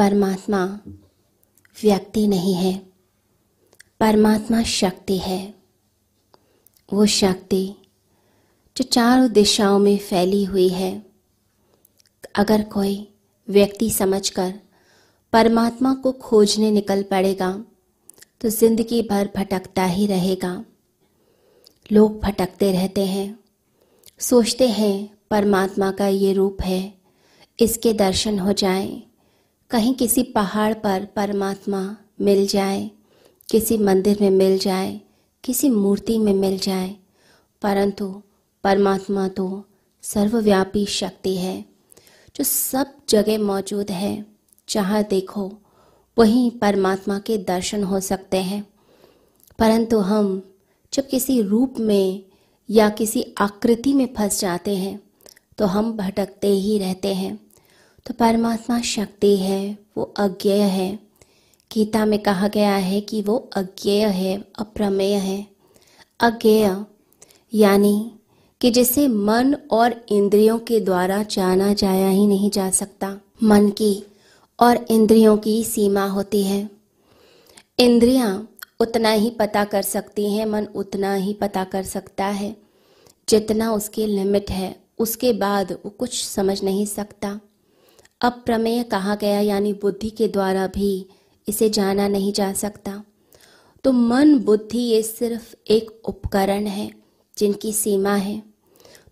परमात्मा व्यक्ति नहीं है। परमात्मा शक्ति है। वो शक्ति जो चारों दिशाओं में फैली हुई है। अगर कोई व्यक्ति समझकर परमात्मा को खोजने निकल पड़ेगा तो ज़िंदगी भर भटकता ही रहेगा। लोग भटकते रहते हैं। सोचते हैं, परमात्मा का ये रूप है, इसके दर्शन हो जाए। कहीं किसी पहाड़ पर परमात्मा मिल जाए, किसी मंदिर में मिल जाए, किसी मूर्ति में मिल जाए, परंतु परमात्मा तो सर्वव्यापी शक्ति है, जो सब जगह मौजूद है, जहाँ देखो, वहीं परमात्मा के दर्शन हो सकते हैं। परंतु हम जब किसी रूप में या किसी आकृति में फंस जाते हैं तो हम भटकते ही रहते हैं। तो परमात्मा शक्ति है, वो अज्ञेय है। गीता में कहा गया है कि वो अज्ञेय है, अप्रमेय है। अज्ञेय यानी कि जिसे मन और इंद्रियों के द्वारा जाना जाया ही नहीं जा सकता। मन की और इंद्रियों की सीमा होती है। इंद्रियाँ उतना ही पता कर सकती हैं, मन उतना ही पता कर सकता है। जितना उसकी लिमिट है, उसके बाद वो कुछ समझ नहीं सकता। अब प्रमेय कहा गया यानी बुद्धि के द्वारा भी इसे जाना नहीं जा सकता। तो मन, बुद्धि ये सिर्फ़ एक उपकरण है, जिनकी सीमा है।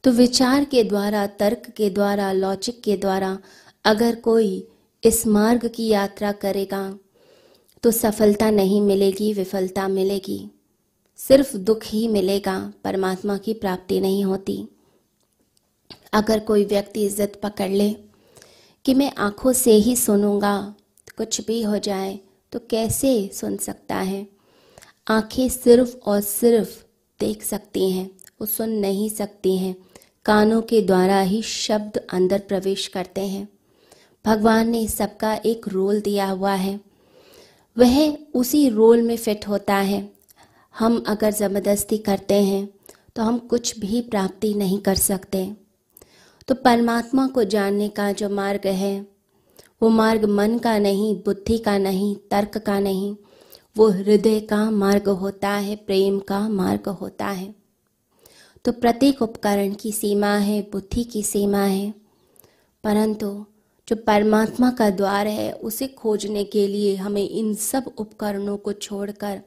तो विचार के द्वारा, तर्क के द्वारा लॉजिक के द्वारा अगर कोई इस मार्ग की यात्रा करेगा तो सफलता नहीं मिलेगी, विफलता मिलेगी। सिर्फ़ दुख ही मिलेगा, परमात्मा की प्राप्ति नहीं होती। अगर कोई व्यक्ति इज़्ज़त पकड़ ले कि मैं आँखों से ही सुनूँगा, कुछ भी हो जाए तो कैसे सुन सकता है? आँखें सिर्फ़ और सिर्फ़ देख सकती हैं, वो सुन नहीं सकती हैं। कानों के द्वारा ही शब्द अंदर प्रवेश करते हैं। भगवान ने सबका एक रोल दिया हुआ है। वह उसी रोल में फिट होता है। हम अगर ज़बरदस्ती करते हैं तो हम कुछ भी प्राप्ति नहीं कर सकते। तो परमात्मा को जानने का जो मार्ग है, वो मार्ग मन का नहीं, बुद्धि का नहीं, तर्क का नहीं, वो हृदय का मार्ग होता है, प्रेम का मार्ग होता है। तो प्रत्येक उपकरण की सीमा है, बुद्धि की सीमा है, परंतु जो परमात्मा का द्वार है, उसे खोजने के लिए हमें इन सब उपकरणों को छोड़कर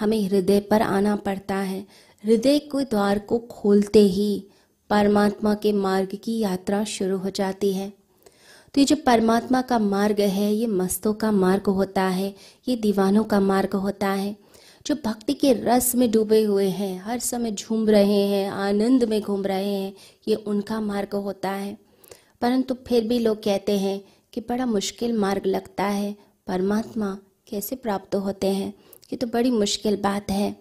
हमें हृदय पर आना पड़ता है। हृदय के द्वार को खोलते ही परमात्मा के मार्ग की यात्रा शुरू हो जाती है। तो ये जो परमात्मा का मार्ग है, ये मस्तों का मार्ग होता है, ये दीवानों का मार्ग होता है, जो भक्ति के रस में डूबे हुए हैं, हर समय झूम रहे हैं, आनंद में घूम रहे हैं, ये उनका मार्ग होता है। परंतु फिर भी लोग कहते हैं कि बड़ा मुश्किल मार्ग लगता है, परमात्मा कैसे प्राप्त होते हैं? ये तो बड़ी मुश्किल बात है।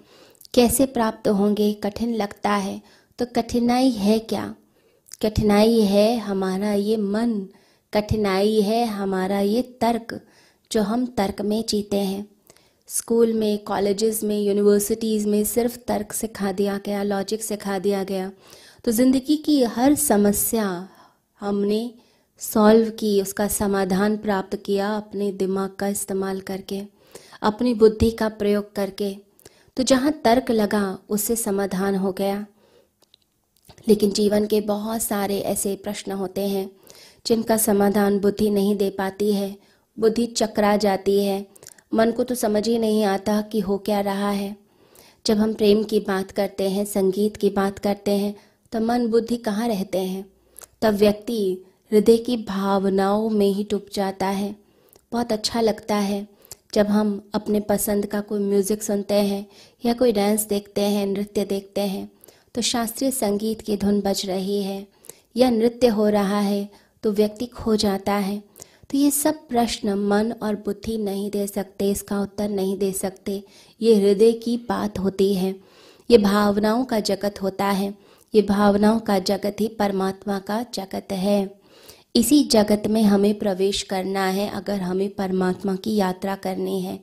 कैसे प्राप्त होंगे? कठिन लगता है। तो कठिनाई है क्या? कठिनाई है हमारा ये मन, कठिनाई है हमारा ये तर्क, जो हम तर्क में जीते हैं। स्कूल में, कॉलेजेस में, यूनिवर्सिटीज़ में सिर्फ़ तर्क सिखा दिया गया, लॉजिक सिखा दिया गया। तो ज़िंदगी की हर समस्या हमने सॉल्व की, उसका समाधान प्राप्त किया अपने दिमाग का इस्तेमाल करके, अपनी बुद्धि का प्रयोग करके। तो जहाँ तर्क लगा, उससे समाधान हो गया। लेकिन जीवन के बहुत सारे ऐसे प्रश्न होते हैं, जिनका समाधान बुद्धि नहीं दे पाती है। बुद्धि चकरा जाती है। मन को तो समझ ही नहीं आता कि हो क्या रहा है। जब हम प्रेम की बात करते हैं, संगीत की बात करते हैं तो मन बुद्धि कहाँ रहते हैं? तब व्यक्ति हृदय की भावनाओं में ही डूब जाता है। बहुत अच्छा लगता है जब हम अपने पसंद का कोई म्यूज़िक सुनते हैं या कोई डांस देखते हैं, नृत्य देखते हैं। तो शास्त्रीय संगीत की धुन बज रही है। या नृत्य हो रहा है तो व्यक्ति खो जाता है। तो ये सब प्रश्न मन और बुद्धि नहीं दे सकते, इसका उत्तर नहीं दे सकते। ये हृदय की बात होती है। ये भावनाओं का जगत होता है। ये भावनाओं का जगत ही परमात्मा का जगत है। इसी जगत में हमें प्रवेश करना है, अगर हमें परमात्मा की यात्रा करनी है।